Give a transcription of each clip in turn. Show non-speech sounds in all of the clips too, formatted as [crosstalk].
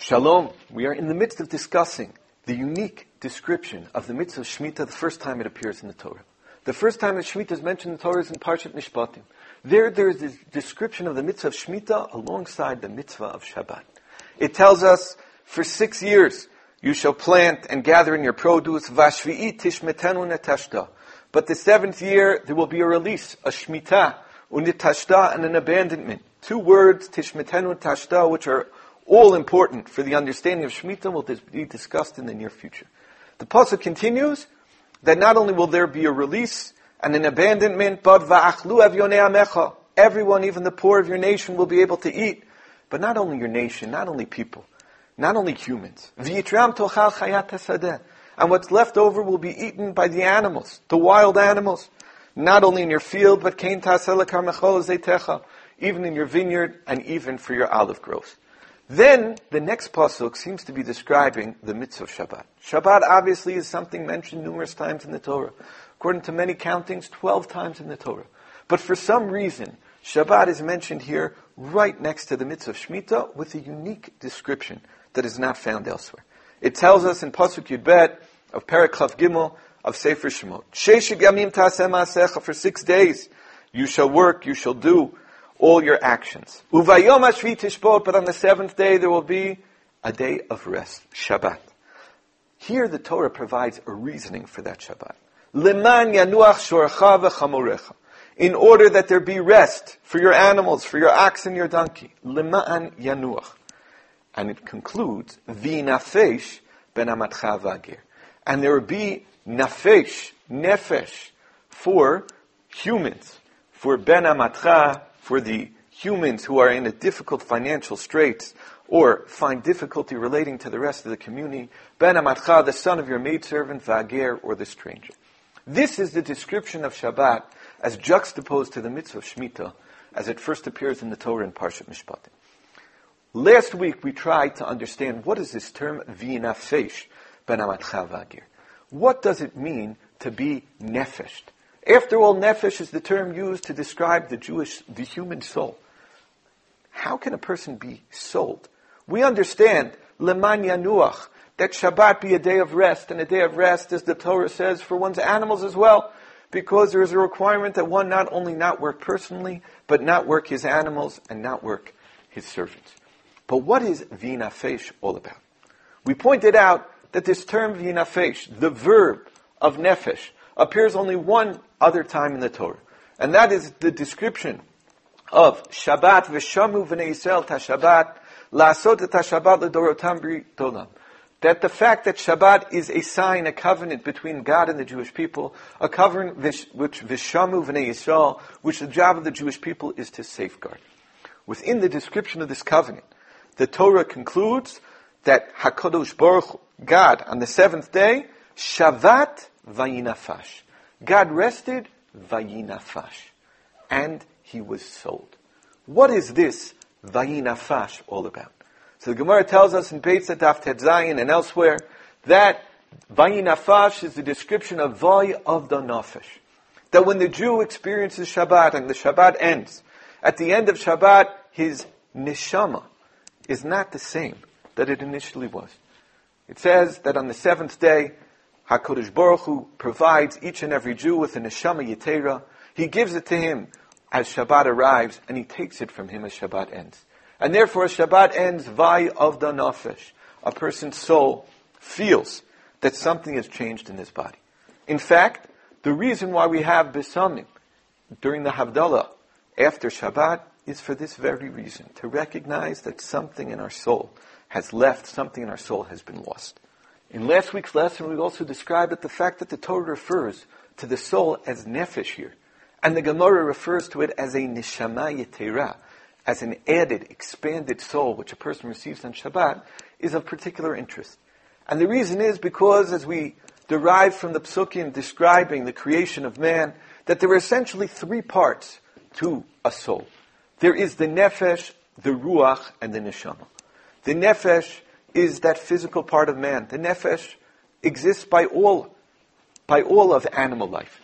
Shalom. We are in the midst of discussing the unique description of the mitzvah of Shemitah the first time it appears in the Torah. The first time that Shemitah is mentioned in the Torah is in Parshat Mishpatim. There, there is this description of the mitzvah of Shemitah alongside the mitzvah of Shabbat. It tells us, for six years, you shall plant and gather in your produce, vashvi'i tishmetenu netashta. But the seventh year, there will be a release, a Shemitah, unitashta, and an abandonment. Two words, tishmetenu tashta, which are all important for the understanding of Shemitah, will be discussed in the near future. The pasuk continues that not only will there be a release and an abandonment, but va'achlu amecha. Everyone, even the poor of your nation, will be able to eat. But not only your nation, not only people, not only humans. V'yitram tochal chayat And what's left over will be eaten by the animals, the wild animals. Not only in your field, but kain tasela even in your vineyard and even for your olive groves. Then the next pasuk seems to be describing the mitzvah of Shabbat. Shabbat obviously is something mentioned numerous times in the Torah. According to many countings, 12 times in the Torah. But for some reason, Shabbat is mentioned here right next to the mitzvah of Shemitah with a unique description that is not found elsewhere. It tells us in Pasuk Yudbet of Parakhav Gimel of Sefer Shemot, Sheshig Yamim for six days you shall work, you shall do all your actions. Ashvi Tishbot, but on the seventh day there will be a day of rest, Shabbat. Here the Torah provides a reasoning for that Shabbat. Liman yanuach. In order that there be rest for your animals, for your ox and your donkey. Liman yanuach. And it concludes, v'nafesh ben v'agir. And there will be nafesh, nefesh, for humans, for ben amatcha, for the humans who are in a difficult financial straits or find difficulty relating to the rest of the community, ben amatcha, the son of your maidservant, v'agir, or the stranger. This is the description of Shabbat as juxtaposed to the mitzvah of Shemitah as it first appears in the Torah in Parshat Mishpatim. Last week we tried to understand what is this term v'nafesh ben Amatcha v'agir. What does it mean to be nefesh? After all, nefesh is the term used to describe the Jewish, the human soul. How can a person be sold? We understand leman yanuach, that Shabbat be a day of rest, and a day of rest, as the Torah says, for one's animals as well, because there is a requirement that one not only not work personally, but not work his animals and not work his servants. But what is vinafesh all about? We pointed out that this term vinafesh, the verb of nefesh, appears only one other time in the Torah. And that is the description of Shabbat v'shamu v'nei Yisrael ta Shabbat la'asot et Shabbat l'dorotam b'tolam that the fact that Shabbat is a sign, a covenant between God and the Jewish people, a covenant which Vishamu v'nei Yisrael, which the job of the Jewish people is to safeguard. Within the description of this covenant, the Torah concludes that Hakadosh Baruch God, on the seventh day, Shavat vayinafash. God rested vayinafash, and he was sold. What is this vayinafash all about? So the Gemara tells us in Beitza Daf Tetzayin and elsewhere that Vayinafash is the description of Vay of the Nafesh. That when the Jew experiences Shabbat and the Shabbat ends, at the end of Shabbat, his neshama is not the same that it initially was. It says that on the seventh day, HaKadosh Baruch Hu provides each and every Jew with a neshama yitera. He gives it to him as Shabbat arrives, and he takes it from him as Shabbat ends. And therefore Shabbat ends vay of the nafesh. A person's soul feels that something has changed in his body. In fact, the reason why we have besamim during the Havdalah after Shabbat is for this very reason, to recognize that something in our soul has left, something in our soul has been lost. In last week's lesson, we also described that the fact that the Torah refers to the soul as nefesh here, and the Gemara refers to it as a neshama yetera, as an added, expanded soul which a person receives on Shabbat is of particular interest. And the reason is because, as we derive from the psukim describing the creation of man, that there are essentially three parts to a soul. There is the nefesh, the ruach, and the neshama. The nefesh is that physical part of man. The nefesh exists by all, by all of animal life.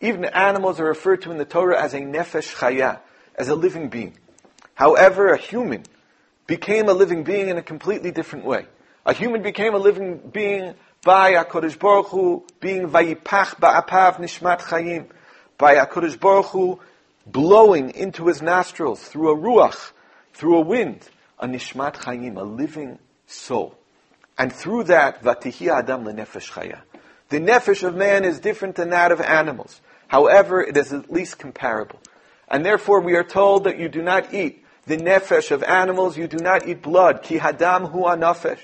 Even animals are referred to in the Torah as a nefesh chaya, as a living being. However, a human became a living being in a completely different way. A human became a living being by HaKadosh Baruch Hu being vayipach ba'apav nishmat chayim, by HaKadosh Baruch Hu blowing into his nostrils through a ruach, through a wind, a nishmat chayim, a living soul. And through that, vatihi adam lenefesh chaya. The nefesh of man is different than that of animals. However, it is at least comparable. And therefore we are told that you do not eat the nefesh of animals, you do not eat blood. Ki hadam hu nefesh.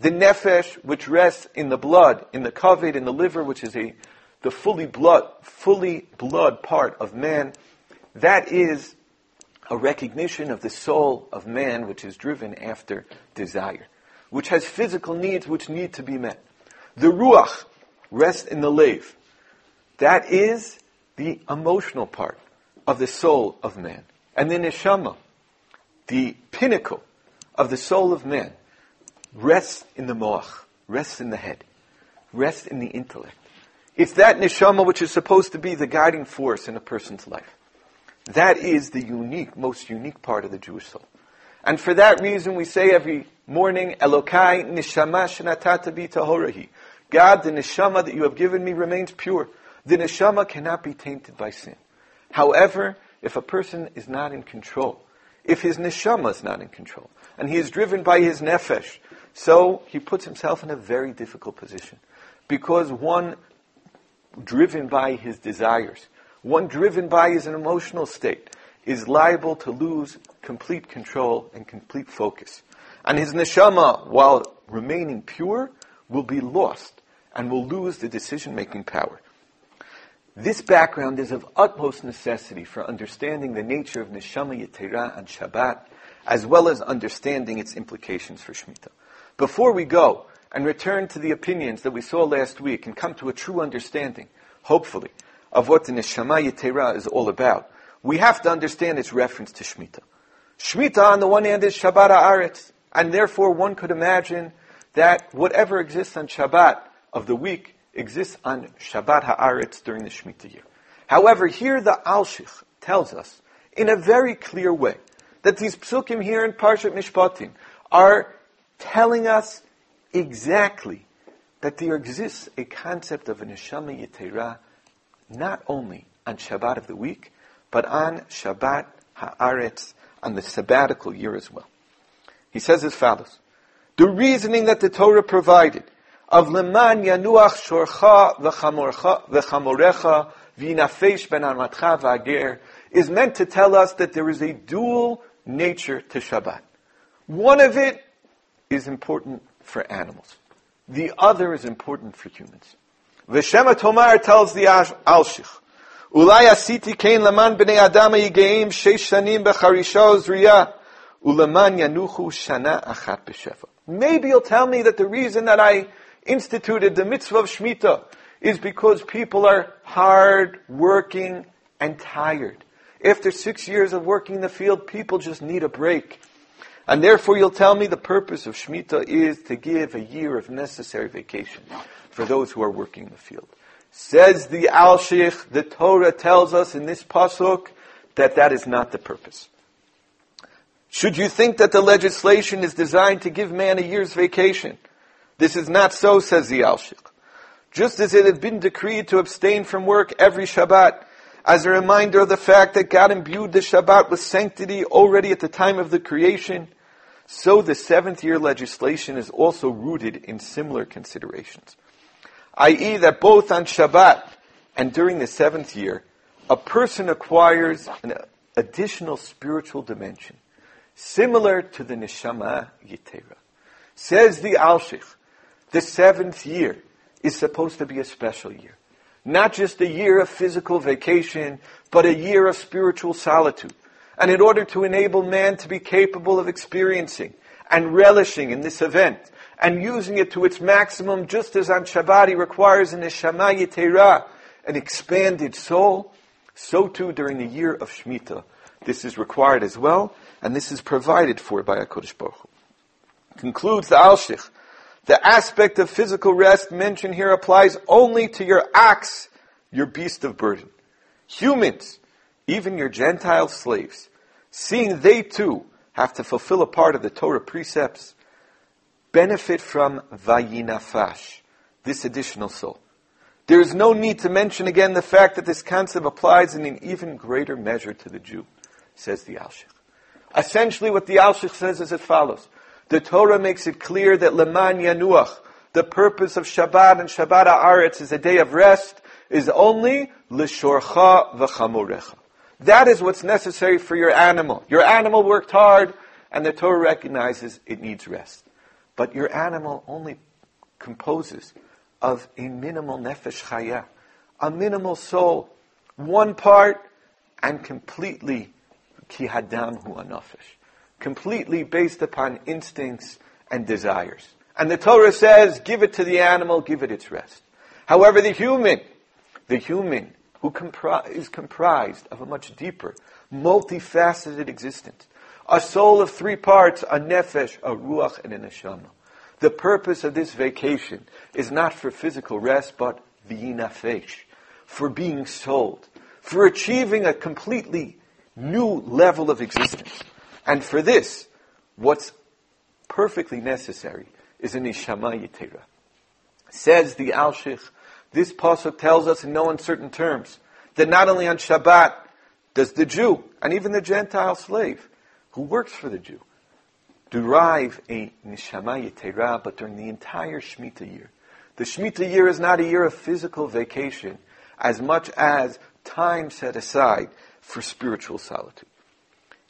The nefesh, which rests in the blood, in the kavod, in the liver, which is a, the fully blood, fully blood part of man, that is a recognition of the soul of man, which is driven after desire, which has physical needs which need to be met. The ruach rests in the lave. That is the emotional part of the soul of man. And the neshama, the pinnacle of the soul of man, rests in the moach, rests in the head, rests in the intellect. It's that neshama which is supposed to be the guiding force in a person's life. That is the unique, most unique part of the Jewish soul. And for that reason, we say every morning, Elokai neshama shenatata bi. God, the neshama that you have given me remains pure. The neshama cannot be tainted by sin. However, if a person is not in control, if his neshama is not in control, and he is driven by his nefesh, so he puts himself in a very difficult position. Because one driven by his desires, one driven by his emotional state, is liable to lose complete control and complete focus. And his neshama, while remaining pure, will be lost and will lose the decision making power. This background is of utmost necessity for understanding the nature of Neshama Yetera and Shabbat, as well as understanding its implications for Shemitah. Before we go and return to the opinions that we saw last week and come to a true understanding, hopefully, of what the Neshama Yetera is all about, we have to understand its reference to Shemitah. Shemitah, on the one hand, is Shabbat Haaretz, and therefore one could imagine that whatever exists on Shabbat of the week exists on Shabbat Haaretz during the Shemitah year. However, here the Alshich tells us in a very clear way that these psukim here in Parshat Mishpatim are telling us exactly that there exists a concept of a neshama yetera not only on Shabbat of the week, but on Shabbat Haaretz, on the sabbatical year as well. He says as follows, the reasoning that the Torah provided of leman yanuach shorcha v'chamorecha v'inafesh ben armatcha v'ager is meant to tell us that there is a dual nature to Shabbat. One of it is important for animals. The other is important for humans. V'shema Tomar tells the Alshich, Ulay asiti kein leman b'nei adam yigeim sheish shanim b'charisha uzriya, yanuchu shana achat b'shefa. Maybe you'll tell me that the reason that I instituted the mitzvah of Shemitah is because people are hard working and tired. After six years of working in the field, people just need a break. And therefore you'll tell me the purpose of Shemitah is to give a year of necessary vacation for those who are working in the field. Says the Alshich, the Torah tells us in this pasuk that that is not the purpose. Should you think that the legislation is designed to give man a year's vacation? This is not so, says the Alshich. Just as it had been decreed to abstain from work every Shabbat, as a reminder of the fact that God imbued the Shabbat with sanctity already at the time of the creation, so the seventh year legislation is also rooted in similar considerations. I.e., that both on Shabbat and during the seventh year, a person acquires an additional spiritual dimension, similar to the Neshama Yitera. Says the Alshich, the seventh year is supposed to be a special year. Not just a year of physical vacation, but a year of spiritual solitude. And in order to enable man to be capable of experiencing and relishing in this event and using it to its maximum, just as on Shabbat he requires the Neshama Yetera, an expanded soul, so too during the year of Shemitah. This is required as well, and this is provided for by HaKadosh Baruch Hu. Concludes the Alshich the aspect of physical rest mentioned here applies only to your ox, your beast of burden. Humans, even your Gentile slaves, seeing they too have to fulfill a part of the Torah precepts, benefit from vayinafash, this additional soul. There is no need to mention again the fact that this concept applies in an even greater measure to the Jew, says the Alshich. Essentially, what the Alshich says is as follows. The Torah makes it clear that Leman Yanuach, the purpose of Shabbat and Shabbat Haaretz is a day of rest, is only L'shorcha v'chamorecha. That is what's necessary for your animal. Your animal worked hard, and the Torah recognizes it needs rest. But your animal only composes of a minimal nefesh chaya, a minimal soul, one part, and completely ki hadam hu anafesh, completely based upon instincts and desires. And the Torah says, give it to the animal, give it its rest. However, the human, the human who compri- is comprised of a much deeper, multifaceted existence, a soul of three parts, a nefesh, a ruach, and a neshama. The purpose of this vacation is not for physical rest, but v'yinafesh, for being sold, for achieving a completely new level of existence. And for this, what's perfectly necessary is an neshama yitera. Says the Alshich, this pasuk tells us in no uncertain terms that not only on Shabbat does the Jew and even the Gentile slave who works for the Jew derive a neshama yitera, but during the entire Shemitah year. The Shemitah year is not a year of physical vacation as much as time set aside for spiritual solitude.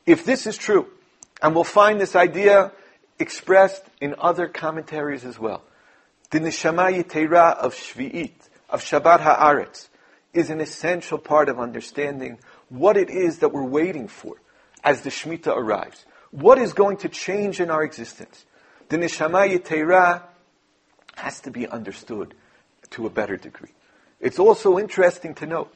If this is true, and we'll find this idea expressed in other commentaries as well, the neshama yitera of Shvi'it, of Shabbat Haaretz, is an essential part of understanding what it is that we're waiting for as the Shemitah arrives. What is going to change in our existence? The Neshama Yitera has to be understood to a better degree. It's also interesting to note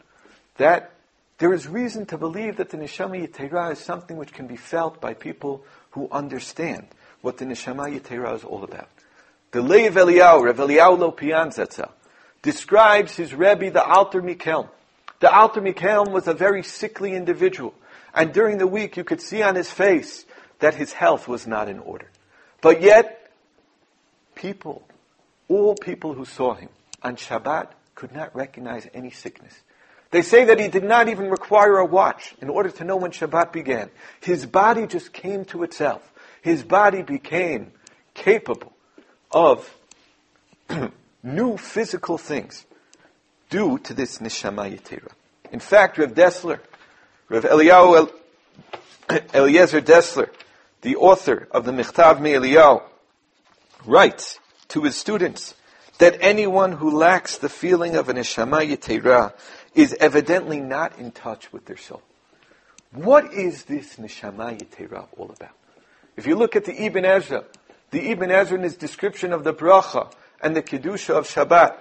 that there is reason to believe that the Neshama Yitera is something which can be felt by people who understand what the Neshama Yitera is all about. The Lev Eliyahu, Rev Eliyahu Zatzah, describes his Rebbe, the Alter Mikelm. The Alter Mikelm was a very sickly individual. And during the week, you could see on his face that his health was not in order. But yet, people, all people who saw him on Shabbat could not recognize any sickness. They say that he did not even require a watch in order to know when Shabbat began. His body just came to itself. His body became capable of [clears throat] new physical things due to this neshama yitera. In fact, Rev Dessler, Rev Eliyahu El, [clears throat] Eliezer Dessler, the author of the Michtav Eliyahu, writes to his students that anyone who lacks the feeling of a neshama yitera is evidently not in touch with their soul. What is this neshama yitera all about? If you look at the Ibn Ezra, the Ibn Ezra in his description of the bracha and the Kedusha of Shabbat,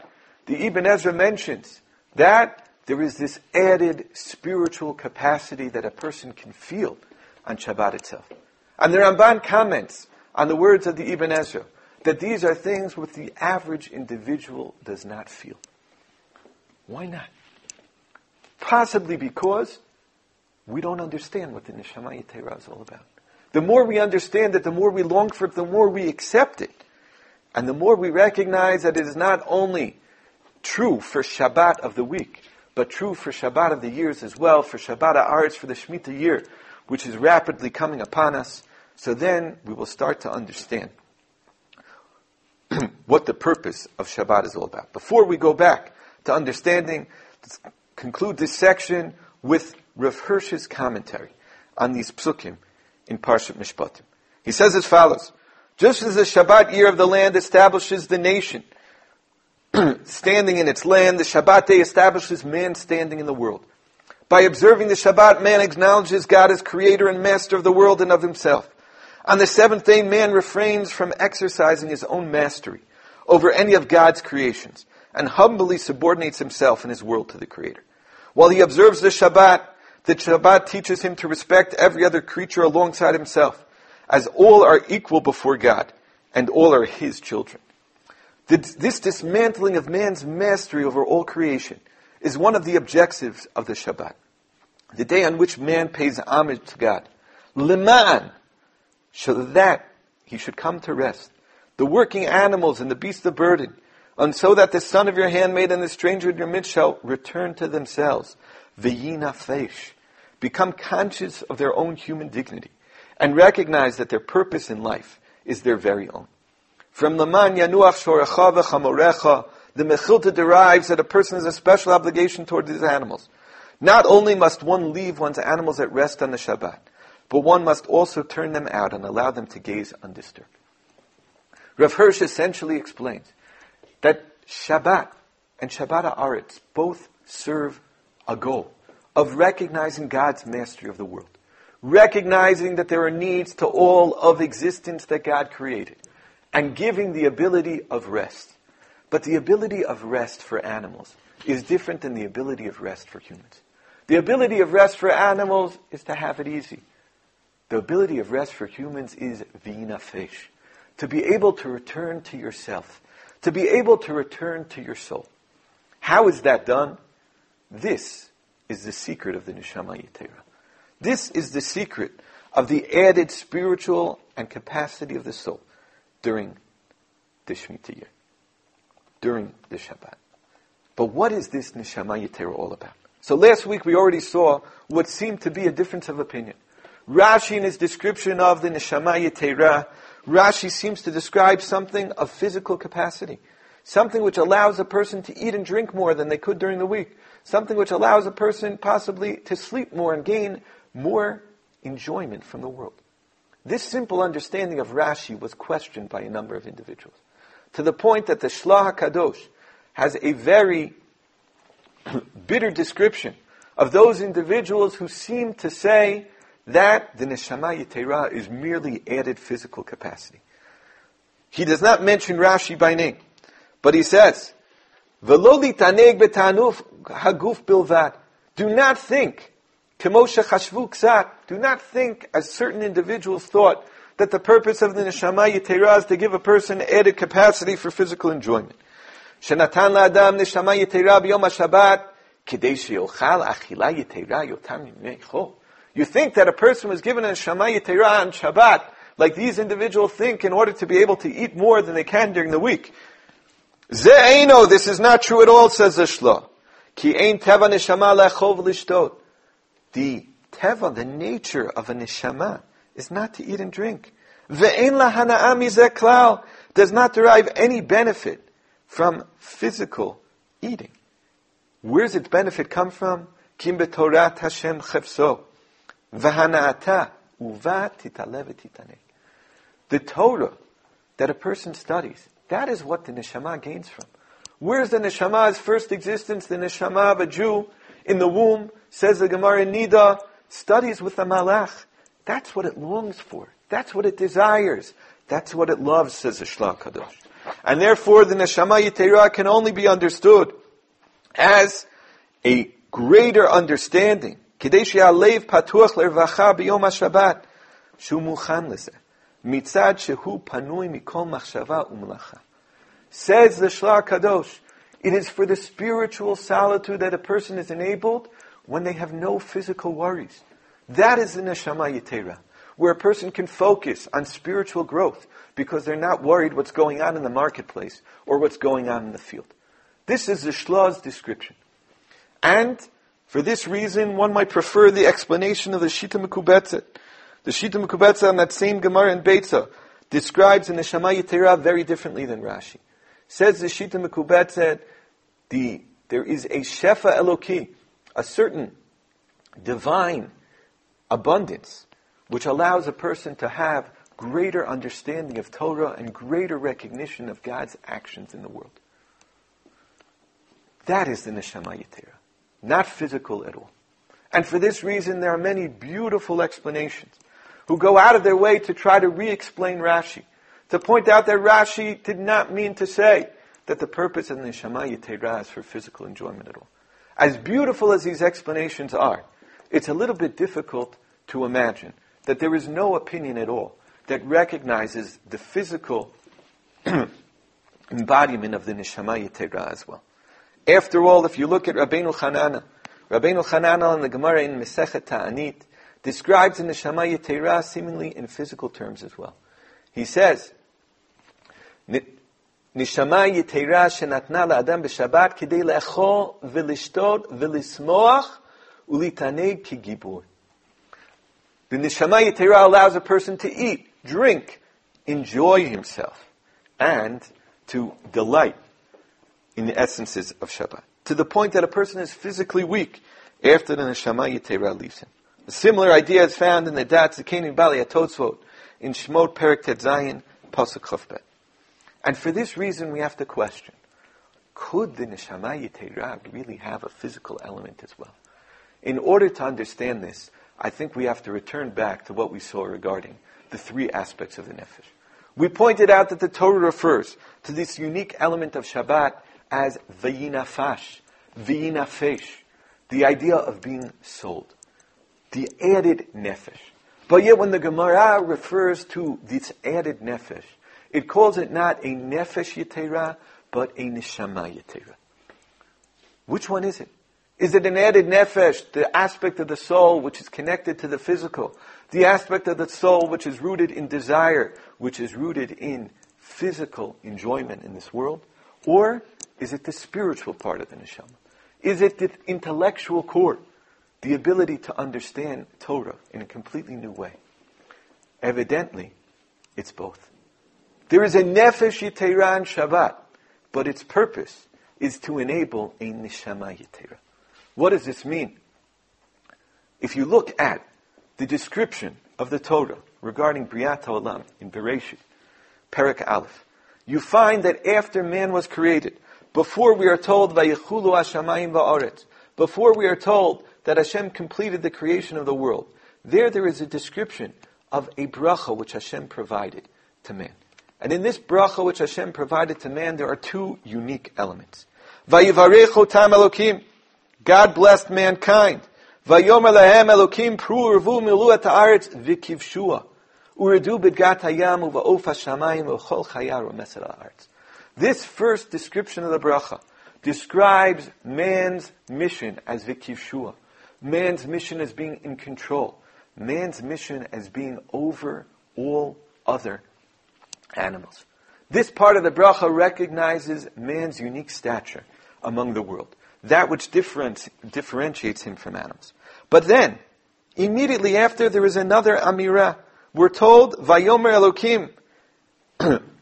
the Ibn Ezra mentions that there is this added spiritual capacity that a person can feel on Shabbat itself. And the Ramban comments on the words of the Ibn Ezra that these are things which the average individual does not feel. Why not? Possibly because we don't understand what the Neshama Yitera is all about. The more we understand it, the more we long for it, the more we accept it. And the more we recognize that it is not only true for Shabbat of the week, but true for Shabbat of the years as well, for Shabbat Haaretz, for the Shemitah year, which is rapidly coming upon us, so then we will start to understand [clears throat] what the purpose of Shabbat is all about. Before we go back to understanding, conclude this section with Rav Hirsch's commentary on these psukim in Parshat Mishpatim. He says as follows, just as the Shabbat year of the land establishes the nation [clears throat] standing in its land, the Shabbat day establishes man standing in the world. By observing the Shabbat, man acknowledges God as creator and master of the world and of himself. On the seventh day, man refrains from exercising his own mastery over any of God's creations and humbly subordinates himself and his world to the Creator. While he observes the Shabbat, the Shabbat teaches him to respect every other creature alongside himself as all are equal before God, and all are His children. This dismantling of man's mastery over all creation is one of the objectives of the Shabbat. The day on which man pays homage to God. Liman, so that he should come to rest. The working animals and the beasts of burden, and so that the son of your handmaid and the stranger in your midst shall return to themselves. V'yina fesh. Become conscious of their own human dignity and recognize that their purpose in life is their very own. From Laman Yanuach Shorecha V'chamorecha, the Mechilta derives that a person has a special obligation toward these animals. Not only must one leave one's animals at rest on the Shabbat, but one must also turn them out and allow them to gaze undisturbed. Rav Hirsch essentially explains that Shabbat and Shabbat Aretz both serve a goal of recognizing God's mastery of the world, recognizing that there are needs to all of existence that God created, and giving the ability of rest. But the ability of rest for animals is different than the ability of rest for humans. The ability of rest for animals is to have it easy. The ability of rest for humans is vina fesh, to be able to return to yourself, to be able to return to your soul. How is that done? This is the secret of the neshama yitera. This is the secret of the added spiritual and capacity of the soul during the Shemitah year, during the Shabbat. But what is this neshama yitera all about? So last week we already saw what seemed to be a difference of opinion. Rashi in his description of the neshama yitera, Rashi seems to describe something of physical capacity. Something which allows a person to eat and drink more than they could during the week. Something which allows a person possibly to sleep more and gain more enjoyment from the world. This simple understanding of Rashi was questioned by a number of individuals. To the point that the Shla HaKadosh has a very [clears throat] bitter description of those individuals who seem to say that the neshama yitera is merely added physical capacity. He does not mention Rashi by name, but he says, "Veloli taneg betanuf haguf bilvat." Do not think, kemosha chashvu ksat. Do not think, as certain individuals thought, that the purpose of the neshama yitera is to give a person added capacity for physical enjoyment. Shenatan la'adam neshama yitera b'yom HaShabbat kidei sheyochal achila yitera yotam you think that a person was given a Shema Yitera on Shabbat, like these individuals think, in order to be able to eat more than they can during the week. Ze'eno, this is not true at all, says the Shla. Ki ein teva neshama lechov lishtot. The teva, the nature of a neshama, is not to eat and drink. Ve'ein lahana'a mizeh does not derive any benefit from physical eating. Where does its benefit come from? Kim betorat Hashem chefso. The Torah that a person studies, that is what the neshama gains from. Where's the neshama's first existence? The neshama of a Jew in the womb, says the Gemara Nida, studies with the malach. That's what it longs for. That's what it desires. That's what it loves, says the Shla Kadosh. And therefore, the neshama yitera can only be understood as a greater understanding כדי שהלב פתוח לרווחה ביום השבת, שהוא מוכן לזה, מצד שהוא פנוי מכל מחשבה ומלאכה. Says the Shlach Kadosh, it is for the spiritual solitude that a person is enabled when they have no physical worries. That is the Neshama Yitera, where a person can focus on spiritual growth because they're not worried what's going on in the marketplace or what's going on in the field. This is the Shlach's description. And for this reason, one might prefer the explanation of the Shita Mekubetzet. The Shita Mekubetzet on that same Gemara in Beitza describes in the Neshama Yitera very differently than Rashi. Says the Shita Mekubetzet, the, there is a Shefa Eloki, a certain divine abundance, which allows a person to have greater understanding of Torah and greater recognition of God's actions in the world. That is the Neshama Yitera not physical at all. And for this reason, there are many beautiful explanations who go out of their way to try to re-explain Rashi, to point out that Rashi did not mean to say that the purpose of the Neshama Yitera is for physical enjoyment at all. As beautiful as these explanations are, it's a little bit difficult to imagine that there is no opinion at all that recognizes the physical [clears throat] embodiment of the Neshama Yitera as well. After all, if you look at Rabbeinu Chananel, Rabbeinu Chananel in the Gemara in Mesechet Ta'anit describes in the Neshama Yetera seemingly in physical terms as well. He says, Neshama Yetera shenatna la'adam b'Shabbat kidei le'echol v'lishtod v'lismoach ulitaneg kigibur. The Neshama Yetera allows a person to eat, drink, enjoy himself, and to delight in the essences of Shabbat. To the point that a person is physically weak after the Neshama Yetera leaves him. A similar idea is found in the Dat Zakeni Bali Atotzvot in Shemot Perik Tetzayin Pasuk Chofbet. And for this reason, we have to question: Could the Neshama Yetera really have a physical element as well? In order to understand this, I think we have to return back to what we saw regarding the three aspects of the nefesh. We pointed out that the Torah refers to this unique element of Shabbat as vayinafash, vayinafesh, the idea of being sold, the added nefesh. But yet when the Gemara refers to this added nefesh, it calls it not a nefesh yetera, but a neshama yetera. Which one is it? Is it an added nefesh, the aspect of the soul which is connected to the physical, the aspect of the soul which is rooted in desire, which is rooted in physical enjoyment in this world? Or is it the spiritual part of the neshama? Is it the intellectual core, the ability to understand Torah in a completely new way? Evidently, it's both. There is a nefesh yitera Shabbat, but its purpose is to enable a neshama yitera. What does this mean? If you look at the description of the Torah regarding Briat HaOlam in Bereshit, Perak Aleph, you find that after man was created, before we are told, Vayichulu Hashamayim va'aretz, before we are told that Hashem completed the creation of the world, there there is a description of a bracha which Hashem provided to man. And in this bracha which Hashem provided to man, there are two unique elements. Vayivarechu tam Elokim. God blessed mankind. Vayomer lahem Elokim pru urvu milu et haaretz vikivshua. Uredu bedgat hayam uva'of hashamayim u'chol chayar u'meser haaretz. This first description of the bracha describes man's mission as vikivshua. Man's mission as being in control. Man's mission as being over all other animals. This part of the bracha recognizes man's unique stature among the world, that which differentiates him from animals. But then, immediately after, there is another amira. We're told, Vayomer Elokim, [clears throat]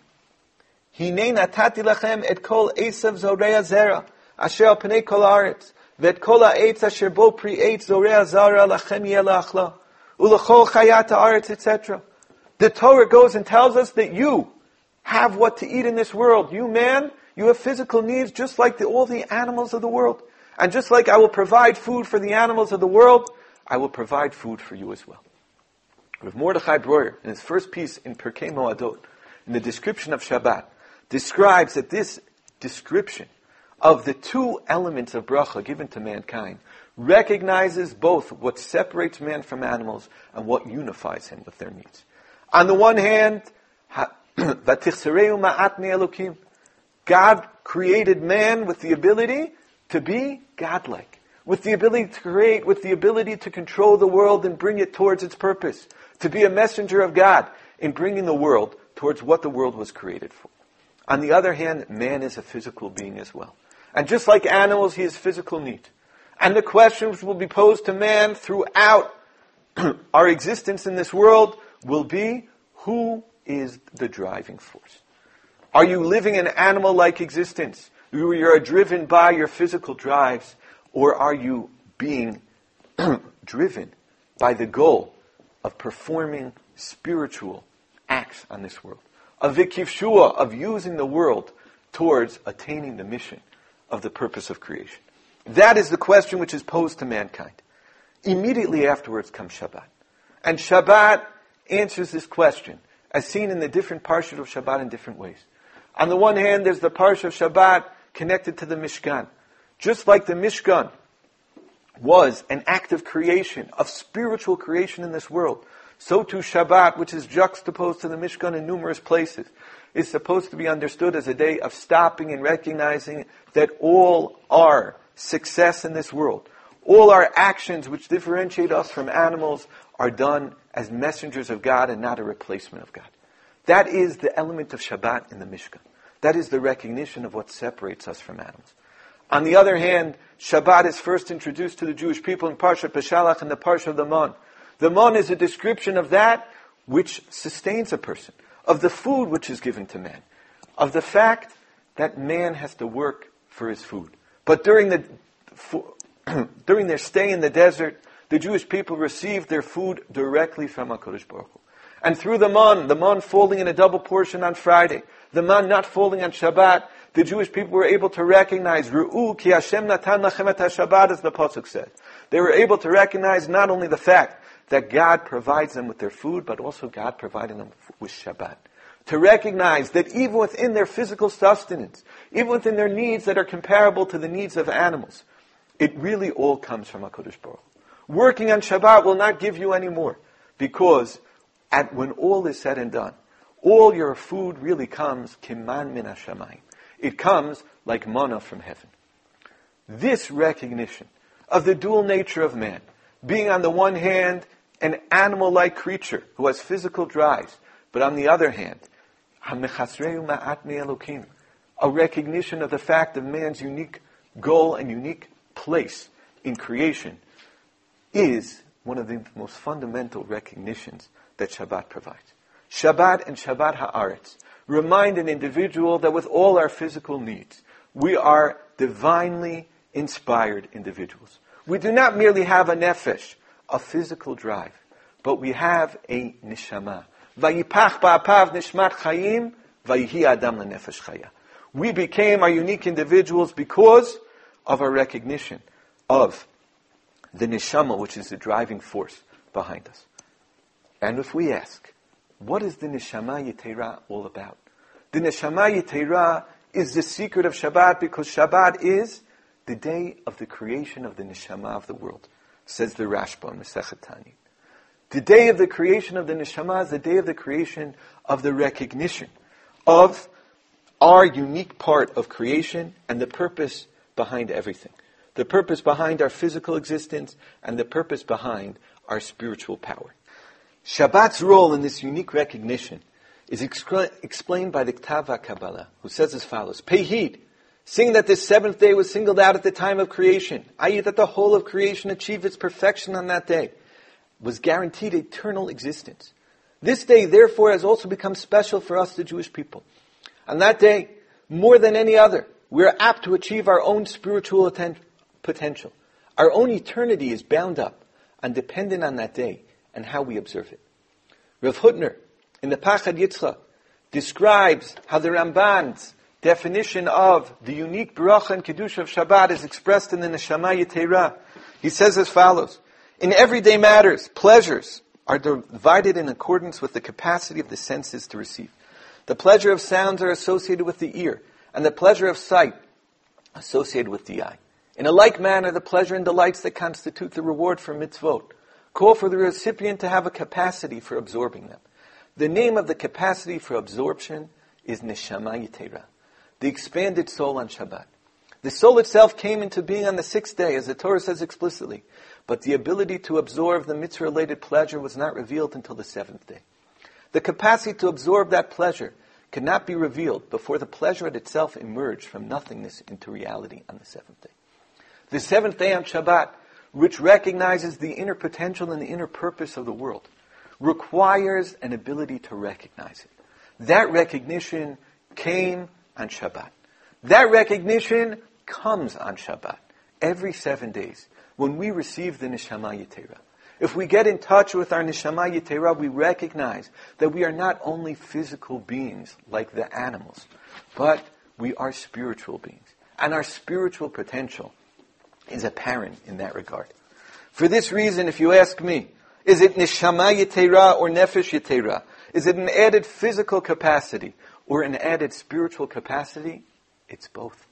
Hine natati lachem et kol esav zorea zera, asher al pnei kol aretz, vet kol ha'etz asher bo pri eitz zorea zara lachem yeh la'achla, ulachol chayat ha'aretz, etc. The Torah goes and tells us that you have what to eat in this world. You man, you have physical needs just like the, all the animals of the world. And just like I will provide food for the animals of the world, I will provide food for you as well. With Mordechai Breuer, in his first piece in Pirkei Moadot, in the description of Shabbat, describes that this description of the two elements of bracha given to mankind recognizes both what separates man from animals and what unifies him with their needs. On the one hand, [clears throat] God created man with the ability to be godlike, with the ability to create, with the ability to control the world and bring it towards its purpose, to be a messenger of God in bringing the world towards what the world was created for. On the other hand, man is a physical being as well. And just like animals, he has physical needs. And the questions will be posed to man throughout [clears throat] our existence in this world will be, who is the driving force? Are you living an animal-like existence? Where you are driven by your physical drives, or are you being [clears throat] driven by the goal of performing spiritual acts on this world? Of vikivshua, of using the world towards attaining the mission of the purpose of creation. That is the question which is posed to mankind. Immediately afterwards comes Shabbat. And Shabbat answers this question, as seen in the different parshas of Shabbat in different ways. On the one hand, there's the parsha of Shabbat connected to the Mishkan. Just like the Mishkan was an act of creation, of spiritual creation in this world, so too Shabbat, which is juxtaposed to the Mishkan in numerous places, is supposed to be understood as a day of stopping and recognizing that all our success in this world, all our actions which differentiate us from animals, are done as messengers of God and not a replacement of God. That is the element of Shabbat in the Mishkan. That is the recognition of what separates us from animals. On the other hand, Shabbat is first introduced to the Jewish people in Parsha Beshalach and the Parsha of the Mon. The Mon is a description of that which sustains a person, of the food which is given to man, of the fact that man has to work for his food. But during the [clears throat] during their stay in the desert, the Jewish people received their food directly from HaKadosh Baruch Hu. And through the man, the man falling in a double portion on Friday, the man not falling on Shabbat, the Jewish people were able to recognize Ru'u ki Hashem natan lachem et Shabbat, as the pasuk said. They were able to recognize not only the fact that God provides them with their food, but also God providing them with Shabbat. To recognize that even within their physical sustenance, even within their needs that are comparable to the needs of animals, it really all comes from HaKadosh Baruch. Working on Shabbat will not give you any more, because at, when all is said and done, all your food really comes kiman min hashamayim. It comes like manna from heaven. This recognition of the dual nature of man, being on the one hand an animal-like creature who has physical drives, but on the other hand, a recognition of the fact of man's unique goal and unique place in creation is one of the most fundamental recognitions that Shabbat provides. Shabbat and Shabbat Haaretz remind an individual that with all our physical needs, we are divinely inspired individuals. We do not merely have a nefesh, a physical drive, but we have a neshama. Vayipach ba'apav nishmat chayim, vayihi adam lenefesh chaya. We became our unique individuals because of our recognition of the neshama, which is the driving force behind us. And if we ask, what is the neshama yitera all about? The neshama yitera is the secret of Shabbat because Shabbat is the day of the creation of the neshama of the world, says the Rashba in Masechet Tani. The day of the creation of the neshama is the day of the creation of the recognition of our unique part of creation and the purpose behind everything. The purpose behind our physical existence and the purpose behind our spiritual power. Shabbat's role in this unique recognition is explained by the Ktav Kabbalah, who says as follows, Pay heed, seeing that this seventh day was singled out at the time of creation, i.e. that the whole of creation achieved its perfection on that day, was guaranteed eternal existence. This day, therefore, has also become special for us, the Jewish people. On that day, more than any other, we are apt to achieve our own spiritual atten- potential. Our own eternity is bound up and dependent on that day and how we observe it. Rav Hutner, in the Pachad Yitzchak, describes how the Ramban's definition of the unique bracha and kedusha of Shabbat is expressed in the Neshama Yitera. He says as follows, In everyday matters, pleasures are divided in accordance with the capacity of the senses to receive. The pleasure of sounds are associated with the ear, and the pleasure of sight associated with the eye. In a like manner, the pleasure and delights that constitute the reward for mitzvot call for the recipient to have a capacity for absorbing them. The name of the capacity for absorption is neshama yitera, the expanded soul on Shabbat. The soul itself came into being on the sixth day, as the Torah says explicitly, but the ability to absorb the mitzvah-related pleasure was not revealed until the seventh day. The capacity to absorb that pleasure could not be revealed before the pleasure in itself emerged from nothingness into reality on the seventh day. The seventh day on Shabbat, which recognizes the inner potential and the inner purpose of the world, requires an ability to recognize it. That recognition came on Shabbat. That recognition comes on Shabbat every seven days when we receive the Neshama Yitera. If we get in touch with our neshama yitera, we recognize that we are not only physical beings like the animals, but we are spiritual beings. And our spiritual potential is apparent in that regard. For this reason, if you ask me, is it neshama yitera or nefesh yitera? Is it an added physical capacity or an added spiritual capacity? It's both.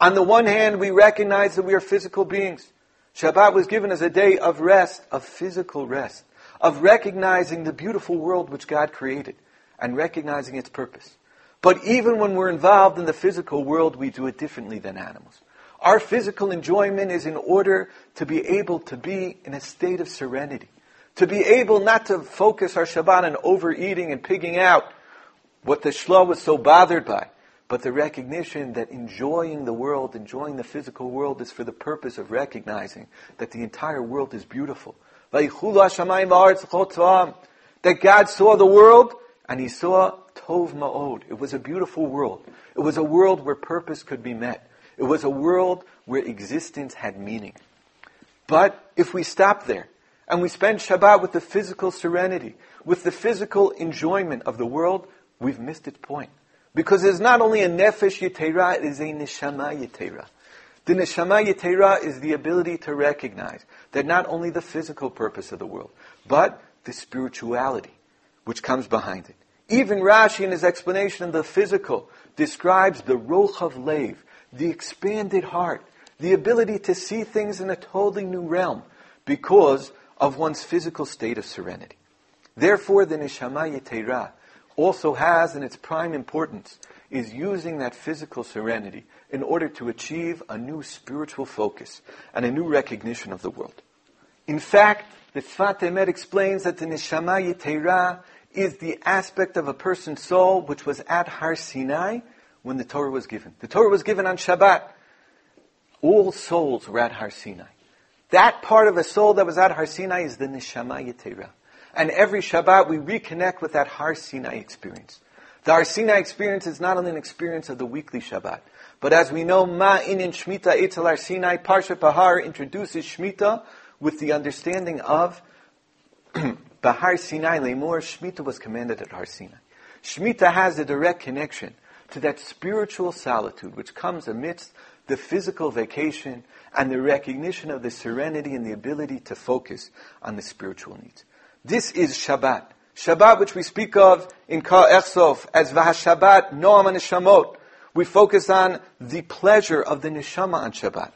On the one hand, we recognize that we are physical beings. Shabbat was given as a day of rest, of physical rest, of recognizing the beautiful world which God created and recognizing its purpose. But even when we're involved in the physical world, we do it differently than animals. Our physical enjoyment is in order to be able to be in a state of serenity, To be able not to focus our Shabbat on overeating and pigging out what the Shla was so bothered by, but the recognition that enjoying the world, enjoying the physical world is for the purpose of recognizing that the entire world is beautiful. That God saw the world and He saw Tov Ma'od. It was a beautiful world. It was a world where purpose could be met. It was a world where existence had meaning. But if we stop there and we spend Shabbat with the physical serenity, with the physical enjoyment of the world, we've missed its point. Because it's not only a nefesh yetera, it is a neshama yetera. The neshama yetera is the ability to recognize that not only the physical purpose of the world, but the spirituality which comes behind it. Even Rashi in his explanation of the physical describes the rochav lev, the expanded heart, the ability to see things in a totally new realm because of one's physical state of serenity. Therefore, the neshama yetera also has in its prime importance is using that physical serenity in order to achieve a new spiritual focus and a new recognition of the world. In fact, the Sfat Emet explains that the Neshama Yitera is the aspect of a person's soul which was at Har Sinai when the Torah was given. The Torah was given on Shabbat. All souls were at Har Sinai. That part of a soul that was at Har Sinai is the Neshama Yitera. And every Shabbat we reconnect with that Har Sinai experience. The Har Sinai experience is not only an experience of the weekly Shabbat, but as we know, Ma Inin Shmita Eitzel Har Sinai, Parsha Bahar introduces Shmita with the understanding of [clears throat] Bahar Sinai Lemur, Shmita was commanded at Har Sinai. Shmita has a direct connection to that spiritual solitude which comes amidst the physical vacation and the recognition of the serenity and the ability to focus on the spiritual needs. This is Shabbat. Shabbat, which we speak of in Ka Echsof as Vahashabbat Noam Neshamot. We focus on the pleasure of the neshama on Shabbat,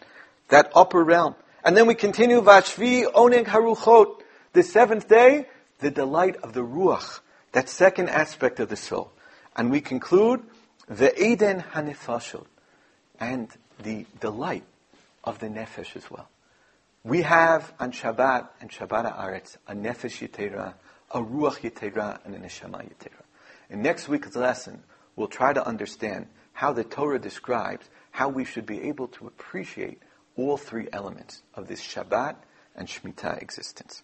that upper realm. And then we continue Vashvi Oneg Haruchot, the seventh day, the delight of the Ruach, that second aspect of the soul. And we conclude the Eden Hanefashot, and the delight of the Nefesh as well. We have on Shabbat and Shabbat Aretz a Nefesh Yitera, a Ruach Yitera, and a Neshama Yitera. In next week's lesson, we'll try to understand how the Torah describes how we should be able to appreciate all three elements of this Shabbat and Shemitah existence.